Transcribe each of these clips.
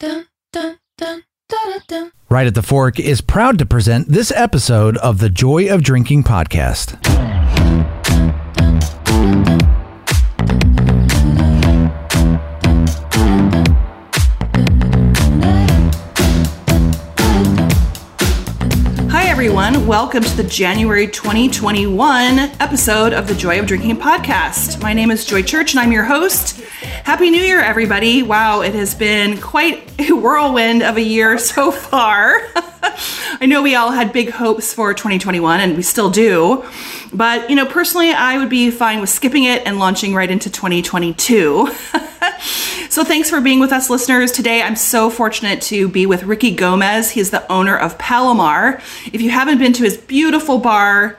Right at the Fork is proud to present this episode of the Joy of Drinking podcast. Hi, everyone. Welcome to the January 2021 episode of the Joy of Drinking podcast. My name is Joy Church and I'm your host. Happy New Year, everybody. Wow, it has been quite a whirlwind of a year so far. I know we all had big hopes for 2021 and we still do. But, you know, personally, I would be fine with skipping it and launching right into 2022. so thanks for being with us, listeners. Today, I'm so fortunate to be with Ricky Gomez. He's the owner of Palomar. If you haven't been to his beautiful bar,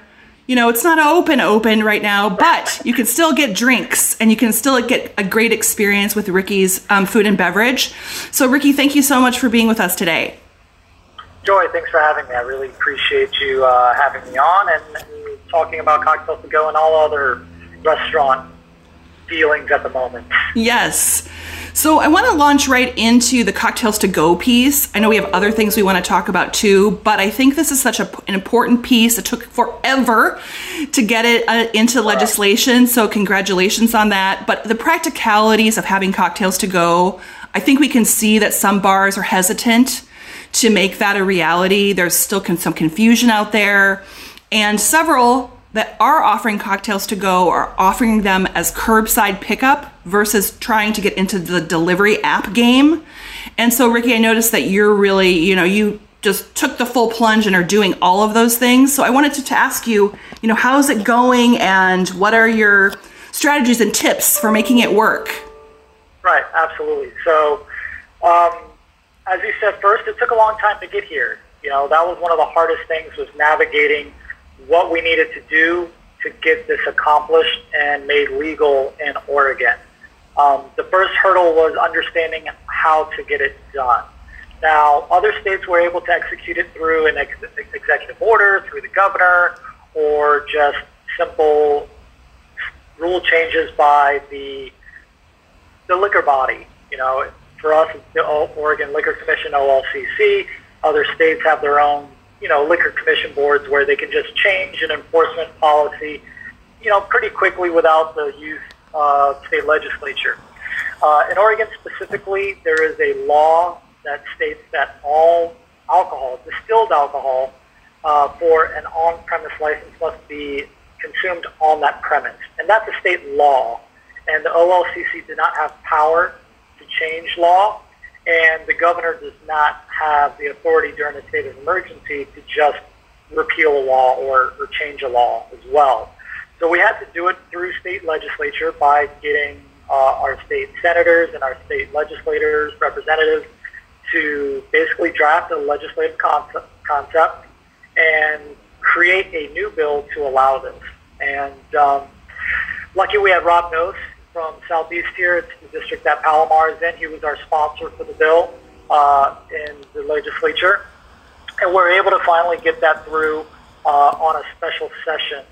you know, it's not open open right now, but you can still get drinks and you can still get a great experience with Ricky's um, food and beverage. So, Ricky, thank you so much for being with us today. Joy, thanks for having me. I really appreciate you uh, having me on and, and talking about cocktails to go and all other restaurant feelings at the moment. Yes. So I want to launch right into the cocktails to go piece. I know we have other things we want to talk about too, but I think this is such a, an important piece. It took forever to get it uh, into legislation, so congratulations on that. But the practicalities of having cocktails to go, I think we can see that some bars are hesitant to make that a reality. There's still con- some confusion out there, and several that are offering cocktails to go are offering them as curbside pickup versus trying to get into the delivery app game. And so, Ricky, I noticed that you're really, you know, you just took the full plunge and are doing all of those things. So I wanted to, to ask you, you know, how's it going and what are your strategies and tips for making it work? Right, absolutely. So, um, as you said first, it took a long time to get here. You know, that was one of the hardest things was navigating what we needed to do to get this accomplished and made legal in Oregon. Um, the first hurdle was understanding how to get it done. Now, other states were able to execute it through an ex- executive order, through the governor, or just simple rule changes by the the liquor body. You know, for us, it's the Oregon Liquor Commission, OLCC. Other states have their own you know, liquor commission boards where they can just change an enforcement policy, you know, pretty quickly without the use of state legislature. Uh, in Oregon specifically, there is a law that states that all alcohol, distilled alcohol, uh, for an on-premise license must be consumed on that premise. And that's a state law. And the OLCC did not have power to change law and the governor does not have the authority during a state of emergency to just repeal a law or, or change a law as well. So we had to do it through state legislature by getting uh, our state senators and our state legislators, representatives, to basically draft a legislative concept, concept and create a new bill to allow this. And um, lucky we have Rob Nosse from Southeast here. It's the district that Palomar is in. He was our sponsor for the bill uh, in the legislature. And we're able to finally get that through uh, on a special session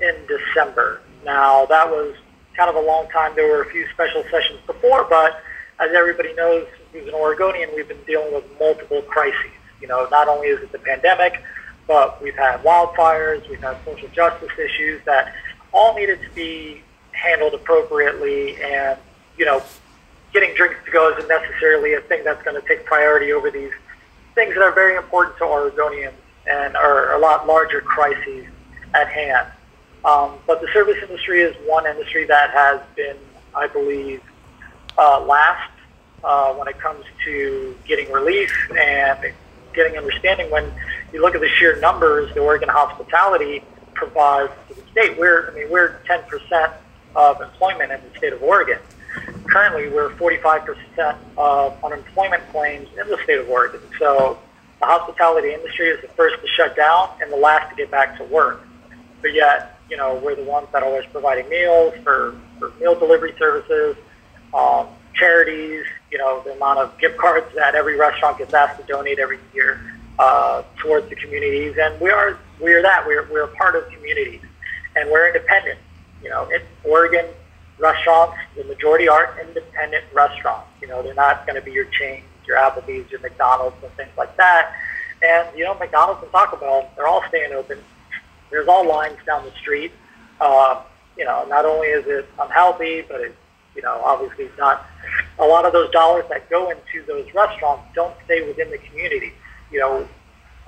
in December. Now, that was kind of a long time. There were a few special sessions before, but as everybody knows who's an Oregonian, we've been dealing with multiple crises. You know, not only is it the pandemic, but we've had wildfires, we've had social justice issues that all needed to be handled appropriately and, you know, getting drinks to go isn't necessarily a thing that's going to take priority over these things that are very important to Oregonians and are a lot larger crises at hand. Um, but the service industry is one industry that has been, I believe, uh, last uh, when it comes to getting relief and getting understanding. When you look at the sheer numbers the Oregon hospitality provides to the state, we're I mean we're 10 percent of employment in the state of Oregon. Currently, we're 45% of unemployment claims in the state of Oregon. So the hospitality industry is the first to shut down and the last to get back to work. But yet, you know, we're the ones that are always providing meals for, for meal delivery services, um, charities, you know, the amount of gift cards that every restaurant gets asked to donate every year uh, towards the communities. And we are, we are that. We're, we're part of communities. And we're independent. You know, in Oregon restaurants, the majority are independent restaurants. You know, they're not going to be your chains your Applebee's, your McDonald's, and things like that. And you know, McDonald's and Taco Bell, they're all staying open. There's all lines down the street. Uh, you know, not only is it unhealthy, but it, you know, obviously it's not a lot of those dollars that go into those restaurants don't stay within the community. You know,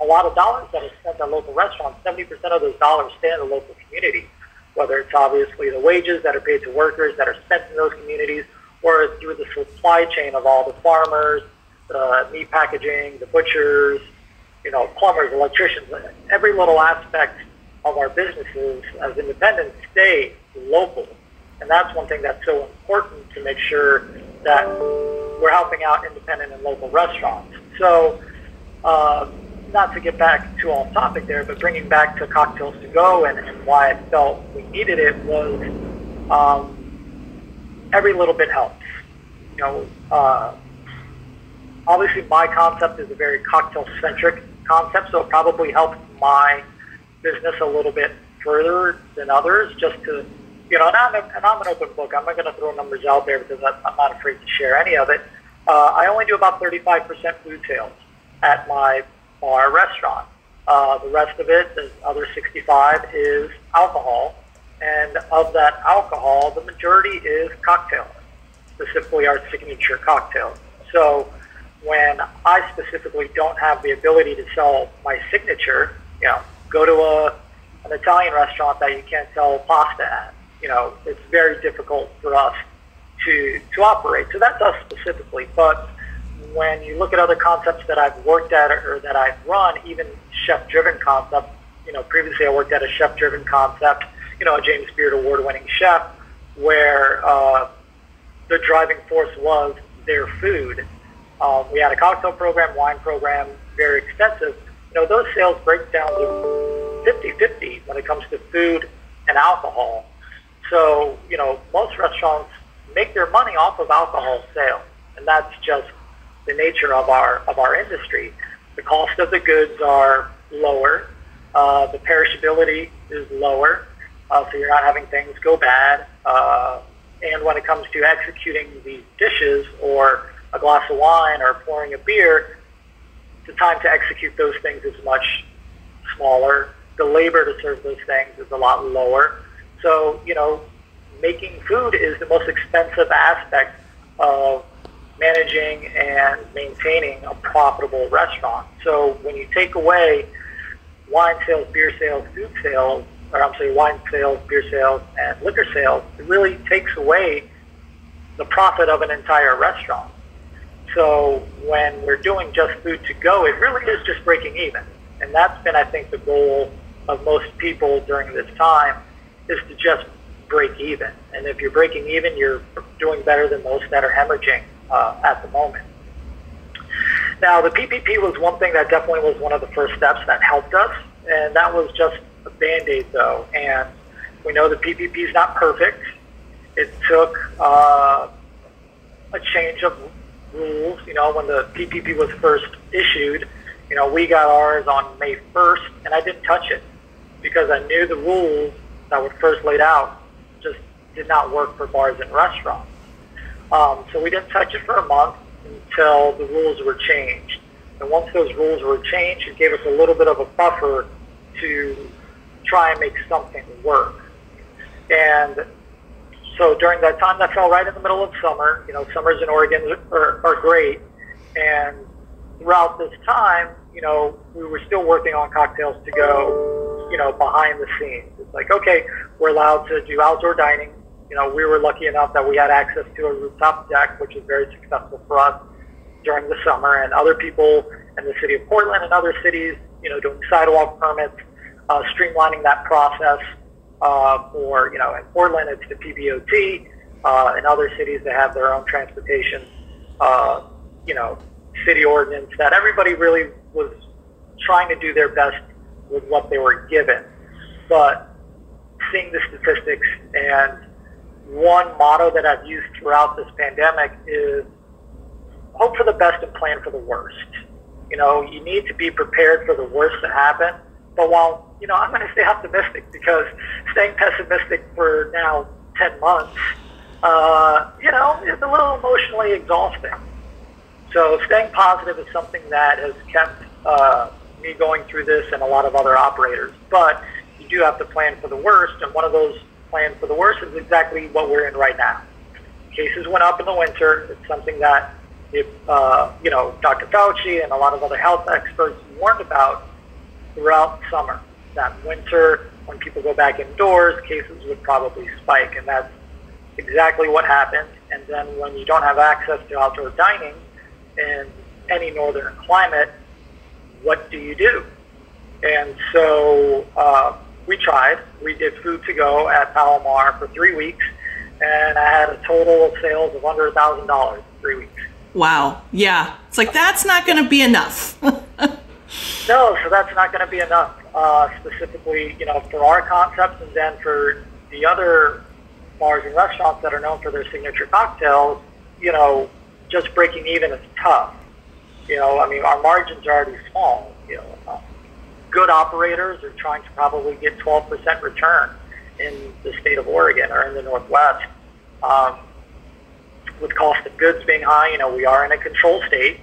a lot of dollars that are spent at local restaurants, 70% of those dollars stay in the local community, whether it's obviously the wages that are paid to workers that are spent in those communities or through the supply chain of all the farmers, the meat packaging, the butchers, you know, plumbers, electricians, every little aspect of our businesses as independents stay local. And that's one thing that's so important to make sure that we're helping out independent and local restaurants. So, uh, not to get back too off topic there, but bringing back to cocktails to go and, and why I felt we needed it was um, every little bit helps. You know, uh, obviously my concept is a very cocktail centric concept, so it probably helps my business a little bit further than others just to, you know, and I'm, and I'm an open book. I'm not going to throw numbers out there because I'm not afraid to share any of it. Uh, I only do about 35% food sales at my bar restaurant. Uh, the rest of it, the other 65, is alcohol. And of that alcohol, the majority is cocktail, specifically our signature cocktail. So when I specifically don't have the ability to sell my signature, you know, go to a, an Italian restaurant that you can't sell pasta at. You know, it's very difficult for us to, to operate. So that's us specifically. But when you look at other concepts that I've worked at or that I've run, even chef-driven concepts, you know, previously I worked at a chef-driven concept, you know, a James Beard award-winning chef, where uh, the driving force was their food um, we had a cocktail program, wine program, very extensive. You know, those sales break down 50-50 when it comes to food and alcohol. So, you know, most restaurants make their money off of alcohol sales, and that's just the nature of our of our industry. The cost of the goods are lower, uh, the perishability is lower, uh, so you're not having things go bad. Uh, and when it comes to executing these dishes or a glass of wine or pouring a beer, the time to execute those things is much smaller. The labor to serve those things is a lot lower. So, you know, making food is the most expensive aspect of managing and maintaining a profitable restaurant. So when you take away wine sales, beer sales, food sales, or I'm sorry, wine sales, beer sales, and liquor sales, it really takes away the profit of an entire restaurant. So when we're doing just food to go, it really is just breaking even. And that's been, I think, the goal of most people during this time is to just break even. And if you're breaking even, you're doing better than most that are hemorrhaging uh, at the moment. Now, the PPP was one thing that definitely was one of the first steps that helped us, and that was just a band-aid, though. And we know the PPP is not perfect. It took uh, a change of rules. You know, when the PPP was first issued, you know, we got ours on May 1st, and I didn't touch it because I knew the rules that were first laid out just did not work for bars and restaurants. Um, so we didn't touch it for a month until the rules were changed. And once those rules were changed, it gave us a little bit of a buffer to try and make something work. And so during that time, that fell right in the middle of summer. You know, summers in Oregon are, are great. And throughout this time, you know, we were still working on cocktails to go, you know, behind the scenes. It's like, okay, we're allowed to do outdoor dining. You know, we were lucky enough that we had access to a rooftop deck, which was very successful for us during the summer. And other people in the city of Portland and other cities, you know, doing sidewalk permits, uh, streamlining that process uh, for, you know, in Portland, it's the PBOT. Uh, in other cities, they have their own transportation, uh, you know, city ordinance that everybody really was trying to do their best with what they were given. But seeing the statistics and one motto that I've used throughout this pandemic is hope for the best and plan for the worst. You know, you need to be prepared for the worst to happen. But while you know, I'm going to stay optimistic because staying pessimistic for now 10 months, uh, you know, is a little emotionally exhausting. So staying positive is something that has kept uh, me going through this and a lot of other operators. But you do have to plan for the worst, and one of those plans for the worst is exactly what we're in right now. Cases went up in the winter. It's something that, if, uh, you know, Dr. Fauci and a lot of other health experts warned about throughout summer. That winter, when people go back indoors, cases would probably spike, and that's exactly what happened. And then when you don't have access to outdoor dining in any northern climate, what do you do? And so uh, we tried. We did food to go at Palomar for three weeks, and I had a total of sales of under a thousand dollars in three weeks. Wow. Yeah. It's like that's not going to be enough. no, so that's not going to be enough. Uh, specifically, you know, for our concepts, and then for the other bars and restaurants that are known for their signature cocktails, you know, just breaking even is tough. You know, I mean, our margins are already small. You know, uh, good operators are trying to probably get 12% return in the state of Oregon or in the Northwest. Um, with cost of goods being high, you know, we are in a control state.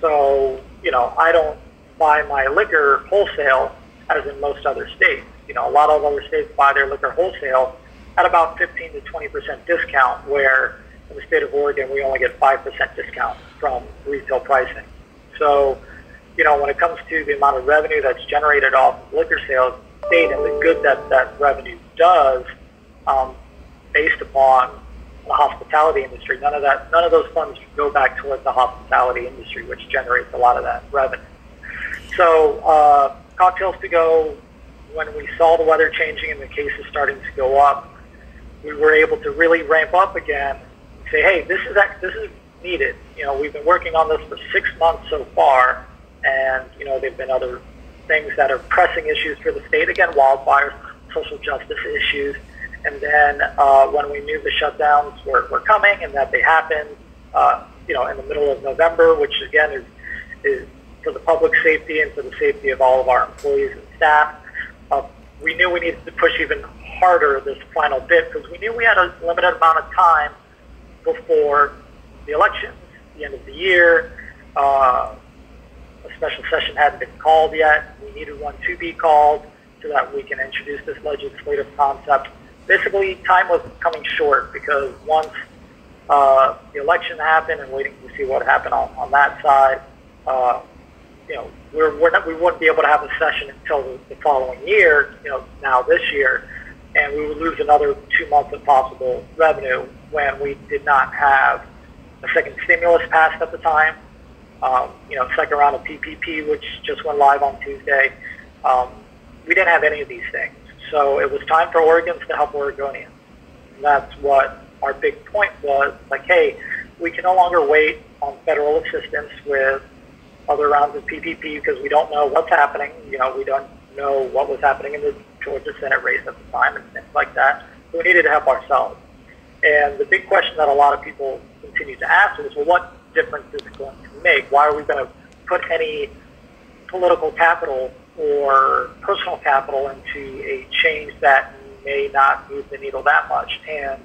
So, you know, I don't buy my liquor wholesale as in most other states. You know, a lot of other states buy their liquor wholesale at about 15 to 20% discount, where in the state of Oregon, we only get 5% discount from retail pricing. So, you know, when it comes to the amount of revenue that's generated off of liquor sales, state and the good that that revenue does, um, based upon the hospitality industry, none of that, none of those funds go back towards the hospitality industry, which generates a lot of that revenue. So, uh, cocktails to go. When we saw the weather changing and the cases starting to go up, we were able to really ramp up again. And say, hey, this is this is needed. You know, we've been working on this for six months so far, and you know, there've been other things that are pressing issues for the state. Again, wildfires, social justice issues, and then uh, when we knew the shutdowns were, were coming and that they happened, uh, you know, in the middle of November, which again is is for the public safety and for the safety of all of our employees and staff. Uh, we knew we needed to push even harder this final bit because we knew we had a limited amount of time before the elections, the end of the year. Uh, special session hadn't been called yet. We needed one to be called so that we can introduce this legislative concept. Basically, time was coming short because once uh, the election happened and waiting to see what happened on, on that side, uh, you know, we're, we're not, we wouldn't be able to have a session until the, the following year, you know, now this year, and we would lose another two months of possible revenue when we did not have a second stimulus passed at the time. Um, you know, second round of PPP, which just went live on Tuesday. Um, we didn't have any of these things. So it was time for Oregons to help Oregonians. And that's what our big point was. Like, hey, we can no longer wait on federal assistance with other rounds of PPP because we don't know what's happening. You know, we don't know what was happening in the Georgia Senate race at the time and things like that. We needed to help ourselves. And the big question that a lot of people continue to ask is, well, what difference is it going to make? Why are we going to put any political capital or personal capital into a change that may not move the needle that much? And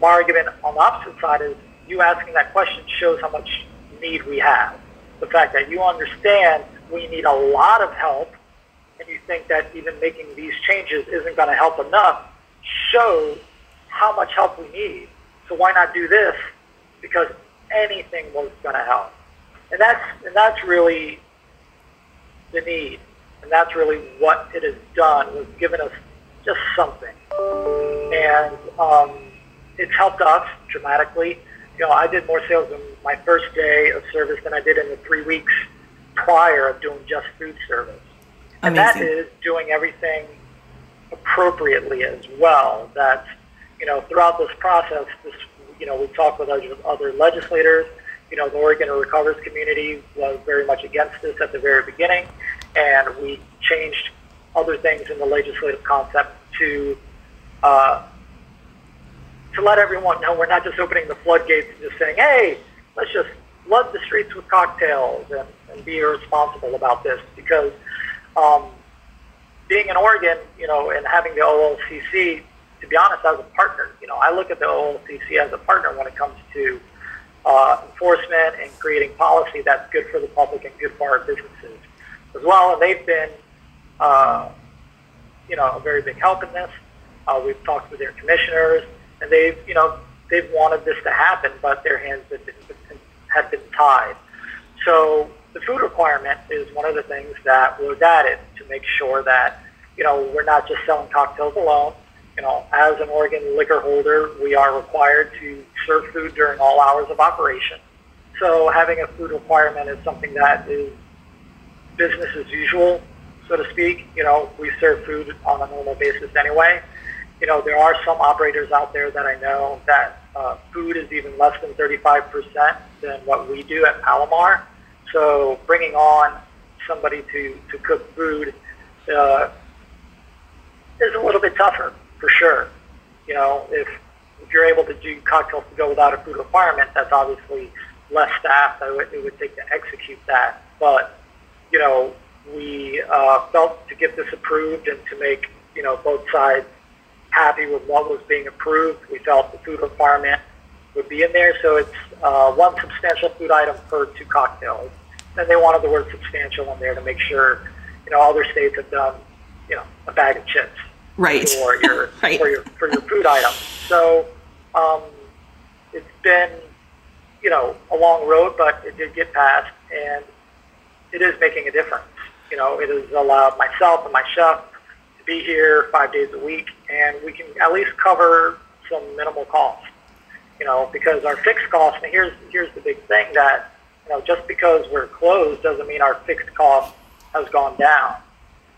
my argument on the opposite side is you asking that question shows how much need we have the fact that you understand we need a lot of help and you think that even making these changes isn't going to help enough shows how much help we need. So why not do this? Because anything was going to help. And that's, and that's really the need. And that's really what it has done, was given us just something. And um, it's helped us dramatically you know, I did more sales in my first day of service than I did in the three weeks prior of doing just food service. And that is doing everything appropriately as well. That, you know, throughout this process, this, you know, we talked with other, other legislators. You know, the Oregon Recovers community was very much against this at the very beginning, and we changed other things in the legislative concept to uh, to let everyone know we're not just opening the floodgates and just saying, hey, let's just flood the streets with cocktails and, and be irresponsible about this because um, being in Oregon, you know, and having the OLCC, to be honest, as a partner, you know, I look at the OLCC as a partner when it comes to uh, enforcement and creating policy that's good for the public and good for our businesses as well. And they've been, uh, you know, a very big help in this. Uh, we've talked with their commissioners, and they've, you know, they've wanted this to happen, but their hands have been, have been tied. So the food requirement is one of the things that was added to make sure that, you know, we're not just selling cocktails alone. You know, as an Oregon liquor holder, we are required to serve food during all hours of operation. So having a food requirement is something that is business as usual, so to speak. You know, we serve food on a normal basis anyway. You know, there are some operators out there that I know that uh, food is even less than 35% than what we do at Palomar. So bringing on somebody to, to cook food uh, is a little bit tougher, for sure. You know, if, if you're able to do cocktails to go without a food requirement, that's obviously less staff that it would, take to execute that. But, you know, we uh, felt to get this approved and to make, you know, both sides happy with what was being approved. We felt the food requirement would be in there. So it's uh, one substantial food item per two cocktails. And they wanted the word substantial in there to make sure, you know, other states have done, you know, a bag of chips right. for your right. for your for your food item. So um, it's been, you know, a long road, but it did get passed, and it is making a difference. You know, it has allowed myself and my chef to be here five days a week, and we can at least cover some minimal costs. You know, because our fixed costs, and here's here's the big thing that you know, just because we're closed doesn't mean our fixed cost has gone down.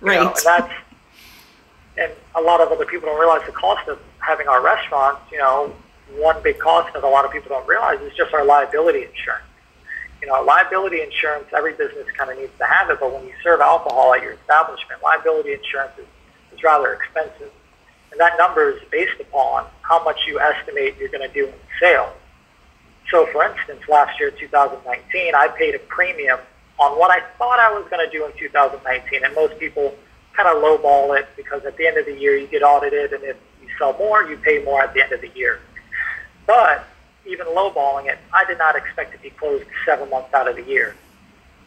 You Right. know, and that's and a lot of other people don't realize the cost of having our restaurants. You know, one big cost that a lot of people don't realize is just our liability insurance. You know, liability insurance, every business kind of needs to have it, but when you serve alcohol at your establishment, liability insurance is, is rather expensive. And that number is based upon how much you estimate you're going to do in sales. So, for instance, last year, 2019, I paid a premium on what I thought I was going to do in 2019. And most people kind of lowball it because at the end of the year, you get audited, and if you sell more, you pay more at the end of the year. But even lowballing it, I did not expect to be closed seven months out of the year.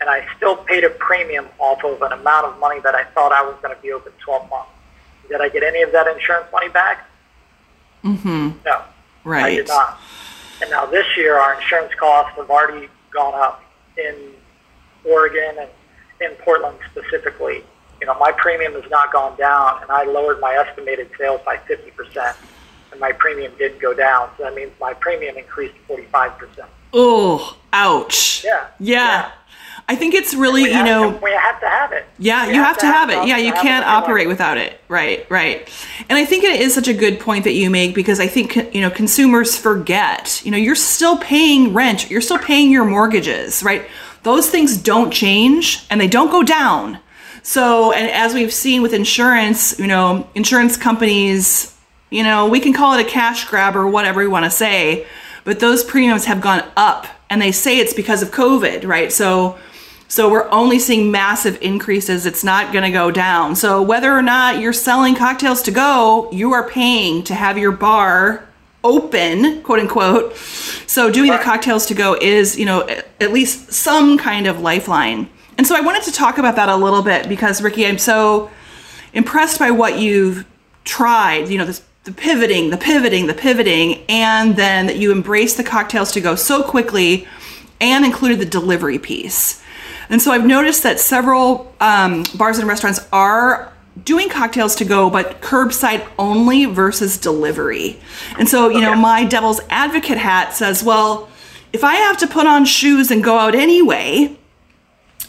And I still paid a premium off of an amount of money that I thought I was going to be open 12 months. Did I get any of that insurance money back? Mm-hmm. No. I did not. And now this year, our insurance costs have already gone up in Oregon and in Portland specifically. You know, my premium has not gone down, and I lowered my estimated sales by 50%, and my premium didn't go down. So that means my premium increased 45%. Oh, ouch. Yeah. Yeah. I think it's really, you know, to, we have to have it. Yeah, We you have to have it. Yeah, you can't operate without it. Right, right. And I think it is such a good point that you make because I think you know consumers forget. You know, you're still paying rent, you're still paying your mortgages, right? Those things don't change and they don't go down. So, and as we've seen with insurance, you know, insurance companies, you know, we can call it a cash grab or whatever we want to say, but those premiums have gone up and they say it's because of COVID, right? So, so we're only seeing massive increases. It's not going to go down. So whether or not you're selling cocktails to go, you are paying to have your bar open, quote unquote. So doing the cocktails to go is, you know, at at least some kind of lifeline. And so I wanted to talk about that a little bit because Ricky, I'm so impressed by what you've tried, you know, this the pivoting, the pivoting, the pivoting, and then that you embraced the cocktails to go so quickly and included the delivery piece. And so I've noticed that several um, bars and restaurants are doing cocktails to go, but curbside only versus delivery. And so, you know, Okay. my devil's advocate hat says, well, if I have to put on shoes and go out anyway,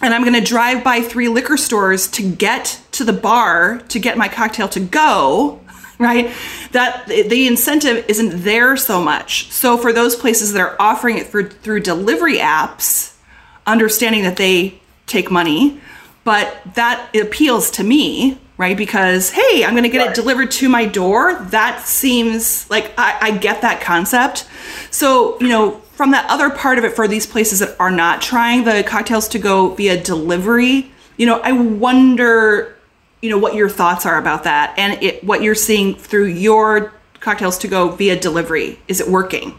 and I'm going to drive by three liquor stores to get to the bar to get my cocktail to go, right? That the incentive isn't there so much. So for those places that are offering it through through delivery apps, understanding that they take money, but that appeals to me, right? Because hey, I'm going to get it delivered to my door. That seems like I, I get that concept. So you know, from that other part of it, for these places that are not trying the cocktails to go via delivery, you know, I wonder, you know, what your thoughts are about that, and it, what you're seeing through your cocktails to go via delivery. Is it working?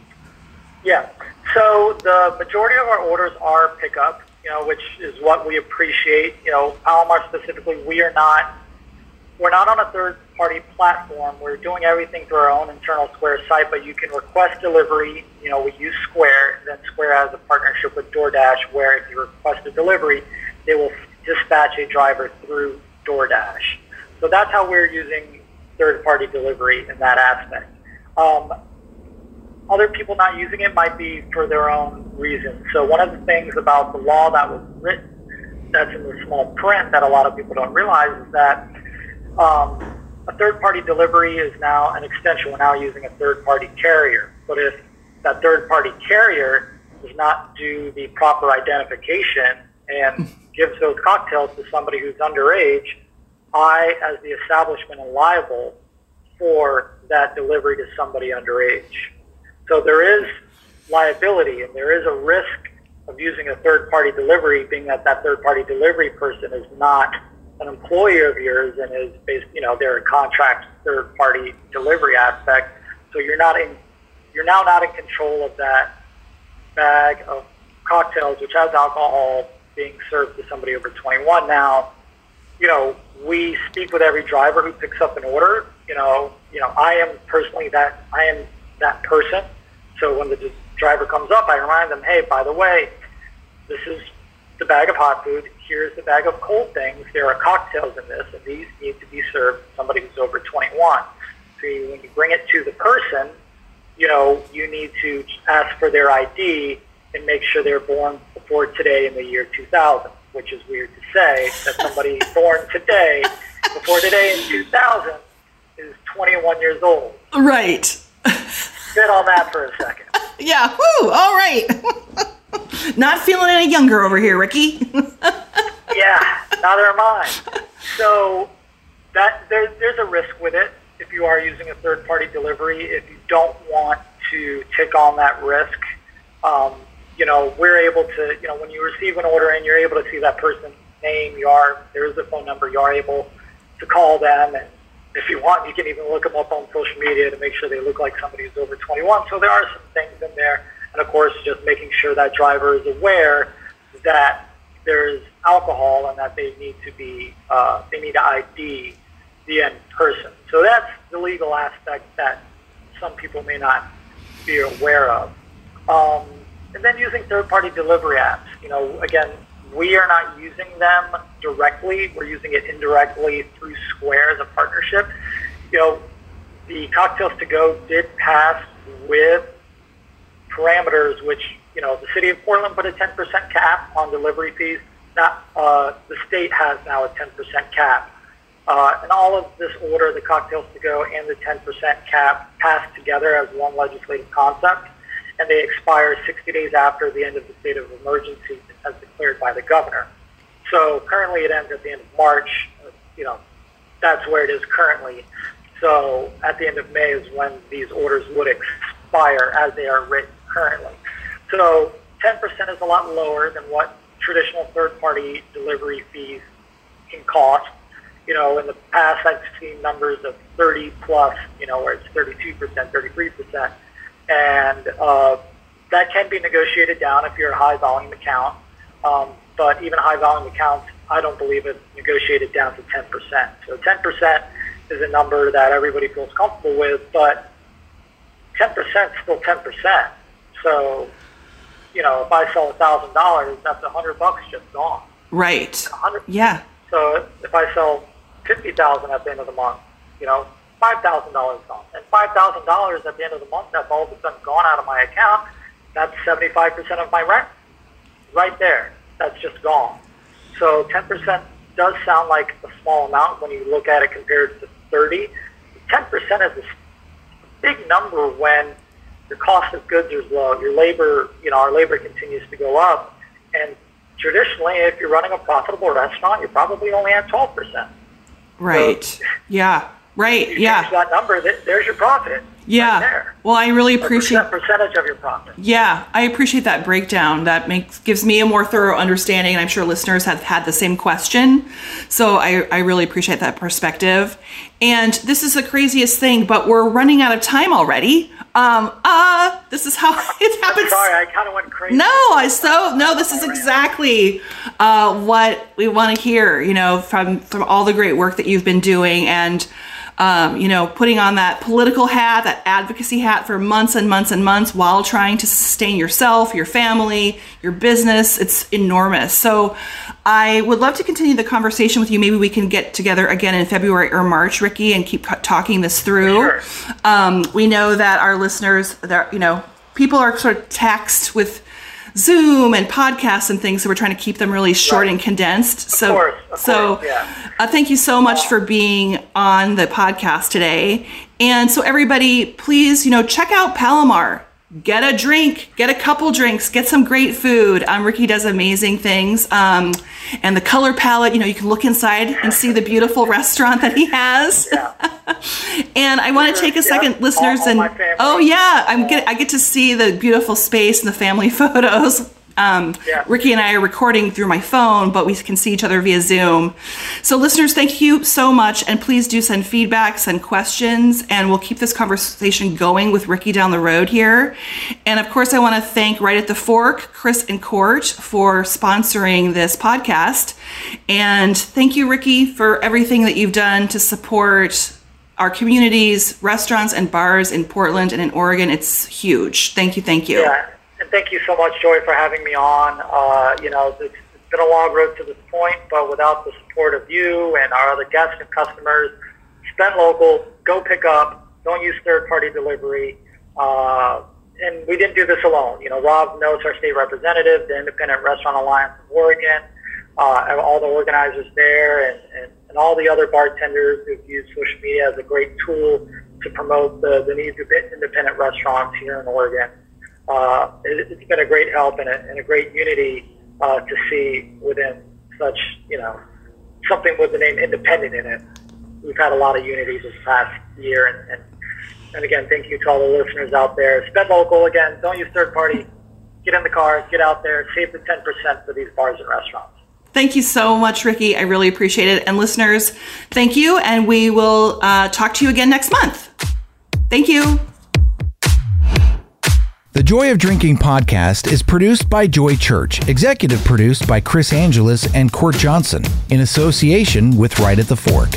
Yeah. So the majority of our orders are pickup, you know, which is what we appreciate. You know, Palomar specifically, we are not we're not on a third party platform. We're doing everything through our own internal Square site, but you can request delivery. You know, we use Square. Then Square has a partnership with DoorDash where if you request a delivery, they will dispatch a driver through DoorDash. So that's how we're using third party delivery in that aspect. Um, other people not using it might be for their own reasons. So one of the things about the law that was written that's in the small print that a lot of people don't realize is that um, a third-party delivery is now an extension. We're now using a third-party carrier. But if that third-party carrier does not do the proper identification and gives those cocktails to somebody who's underage, I, as the establishment, am liable for that delivery to somebody underage. So there is liability and there is a risk of using a third-party delivery, being that that third-party delivery person is not an employee of yours and is based, you know, they're a contract third party delivery aspect. So you're not in, you're now not in control of that bag of cocktails, which has alcohol being served to somebody over 21. Now, you know, we speak with every driver who picks up an order. You know, you know, I am personally that, I am that person. So when the driver comes up, I remind them, hey, by the way, this is the bag of hot food here's the bag of cold things. There are cocktails in this, and these need to be served to somebody who's over 21. So you, when you bring it to the person, you know, you need to ask for their ID and make sure they're born before today in the year 2000, which is weird to say that somebody born today, before today in 2000, is 21 years old. Right. Sit on that for a second. Yeah, whoo, all right. Not feeling any younger over here, Ricky. Yeah, neither am I. So that there, there's a risk with it if you are using a third-party delivery. If you don't want to take on that risk, um, you know, we're able to, you know, when you receive an order and you're able to see that person's name, you are there is a phone number. You are able to call them, and if you want, you can even look them up on social media to make sure they look like somebody who's over 21. So there are some things in there and of course, just making sure that driver is aware that there's alcohol and that they need to be uh, they need to ID the end person. So that's the legal aspect that some people may not be aware of. Um, and then using third-party delivery apps. You know, again, we are not using them directly. We're using it indirectly through Square as a partnership. You know, the Cocktails to Go did pass with parameters, which you know the city of Portland put a 10% cap on delivery fees. Not uh, the state has now a 10% cap. Uh, and all of this order, the cocktails to go and the 10% cap passed together as one legislative concept, and they expire 60 days after the end of the state of emergency as declared by the governor. So currently it ends at the end of March. You know, that's where it is currently. So at the end of May is when these orders would expire as they are written currently. So 10% is a lot lower than what traditional third-party delivery fees can cost. You know, in the past, I've seen numbers of 30 plus, you know, where it's 32%, 33%. And uh, that can be negotiated down if you're a high volume account. Um, but even high volume accounts, I don't believe it's negotiated down to 10%. So 10% is a number that everybody feels comfortable with, but 10% is still 10%. So, you know, if I sell a thousand dollars, that's a hundred bucks just gone. Right. Yeah. So if I sell fifty thousand at the end of the month, you know, five thousand dollars gone, and five thousand dollars at the end of the month, that's all of a sudden gone out of my account. That's seventy-five percent of my rent, right there. That's just gone. So ten percent does sound like a small amount when you look at it compared to thirty. Ten percent is a big number when your cost of goods is low, your labor, you know, our labor continues to go up. And traditionally, if you're running a profitable restaurant, you're probably only at 12%. Right. So, yeah. Right. you yeah. that number, there's your profit. Yeah. right there. Well, I really appreciate. percent- percentage of your profit. Yeah, I appreciate that breakdown. That makes gives me a more thorough understanding, and I'm sure listeners have had the same question. So I, I really appreciate that perspective. And this is the craziest thing, but we're running out of time already. Um, uh, this is how it happens. Sorry, I kind of went crazy. No, I so no. This is exactly uh, what we want to hear. You know, from from all the great work that you've been doing, and um, you know, putting on that political hat, that advocacy hat for months and months and months, while trying to sustain yourself, your family, your business. It's enormous. So, I would love to continue the conversation with you. Maybe we can get together again in February or March, Ricky, and keep talking this through. Sure. Um, we know that our listeners, that you know, people are sort of taxed with Zoom and podcasts and things, so we're trying to keep them really short Right. and condensed. so, course, of so course, yeah. uh, thank you so much for being on the podcast today. And so, everybody, please, you know, check out Palomar. Get a drink, get a couple drinks, get some great food. Um, Ricky does amazing things. Um, and the color palette, you know, you can look inside and see the beautiful restaurant that he has. and I want to take a Yeah, second, listeners, all- all and oh yeah, I'm get I get to see the beautiful space and the family photos. Um, Yeah. Ricky and I are recording through my phone, but we can see each other via Zoom. So, listeners, thank you so much, and please do send feedback, send questions, and we'll keep this conversation going with Ricky down the road here. And of course, I want to thank Right at the Fork, Chris and Court for sponsoring this podcast. And thank you, Ricky, for everything that you've done to support our communities, restaurants, and bars in Portland and in Oregon. It's huge. Thank you, thank you. Yeah, and thank you so much, Joy, for having me on. Uh, you know, it's, it's been a long road to this point, but without the support of you and our other guests and customers, spend local, go pick up, don't use third-party delivery. Uh, and we didn't do this alone. You know, Rob Nosse our state representative, the Independent Restaurant Alliance of Oregon, uh, all the organizers there, and, and, and all the other bartenders who've used social media as a great tool to promote the, the needs of independent restaurants here in Oregon uh, it, it's been a great help and a, and a great unity uh, to see within such, you know, something with the name independent in it. We've had a lot of unity this past year, and, and, and again, thank you to all the listeners out there. Spend local again. Don't use third party. Get in the car. Get out there. Save the ten percent for these bars and restaurants. Thank you so much, Ricky. I really appreciate it. And listeners, thank you. And we will uh, talk to you again next month. Thank you. The Joy of Drinking podcast is produced by Joy Church, executive produced by Chris Angeles and Court Johnson, in association with Right at the Fork.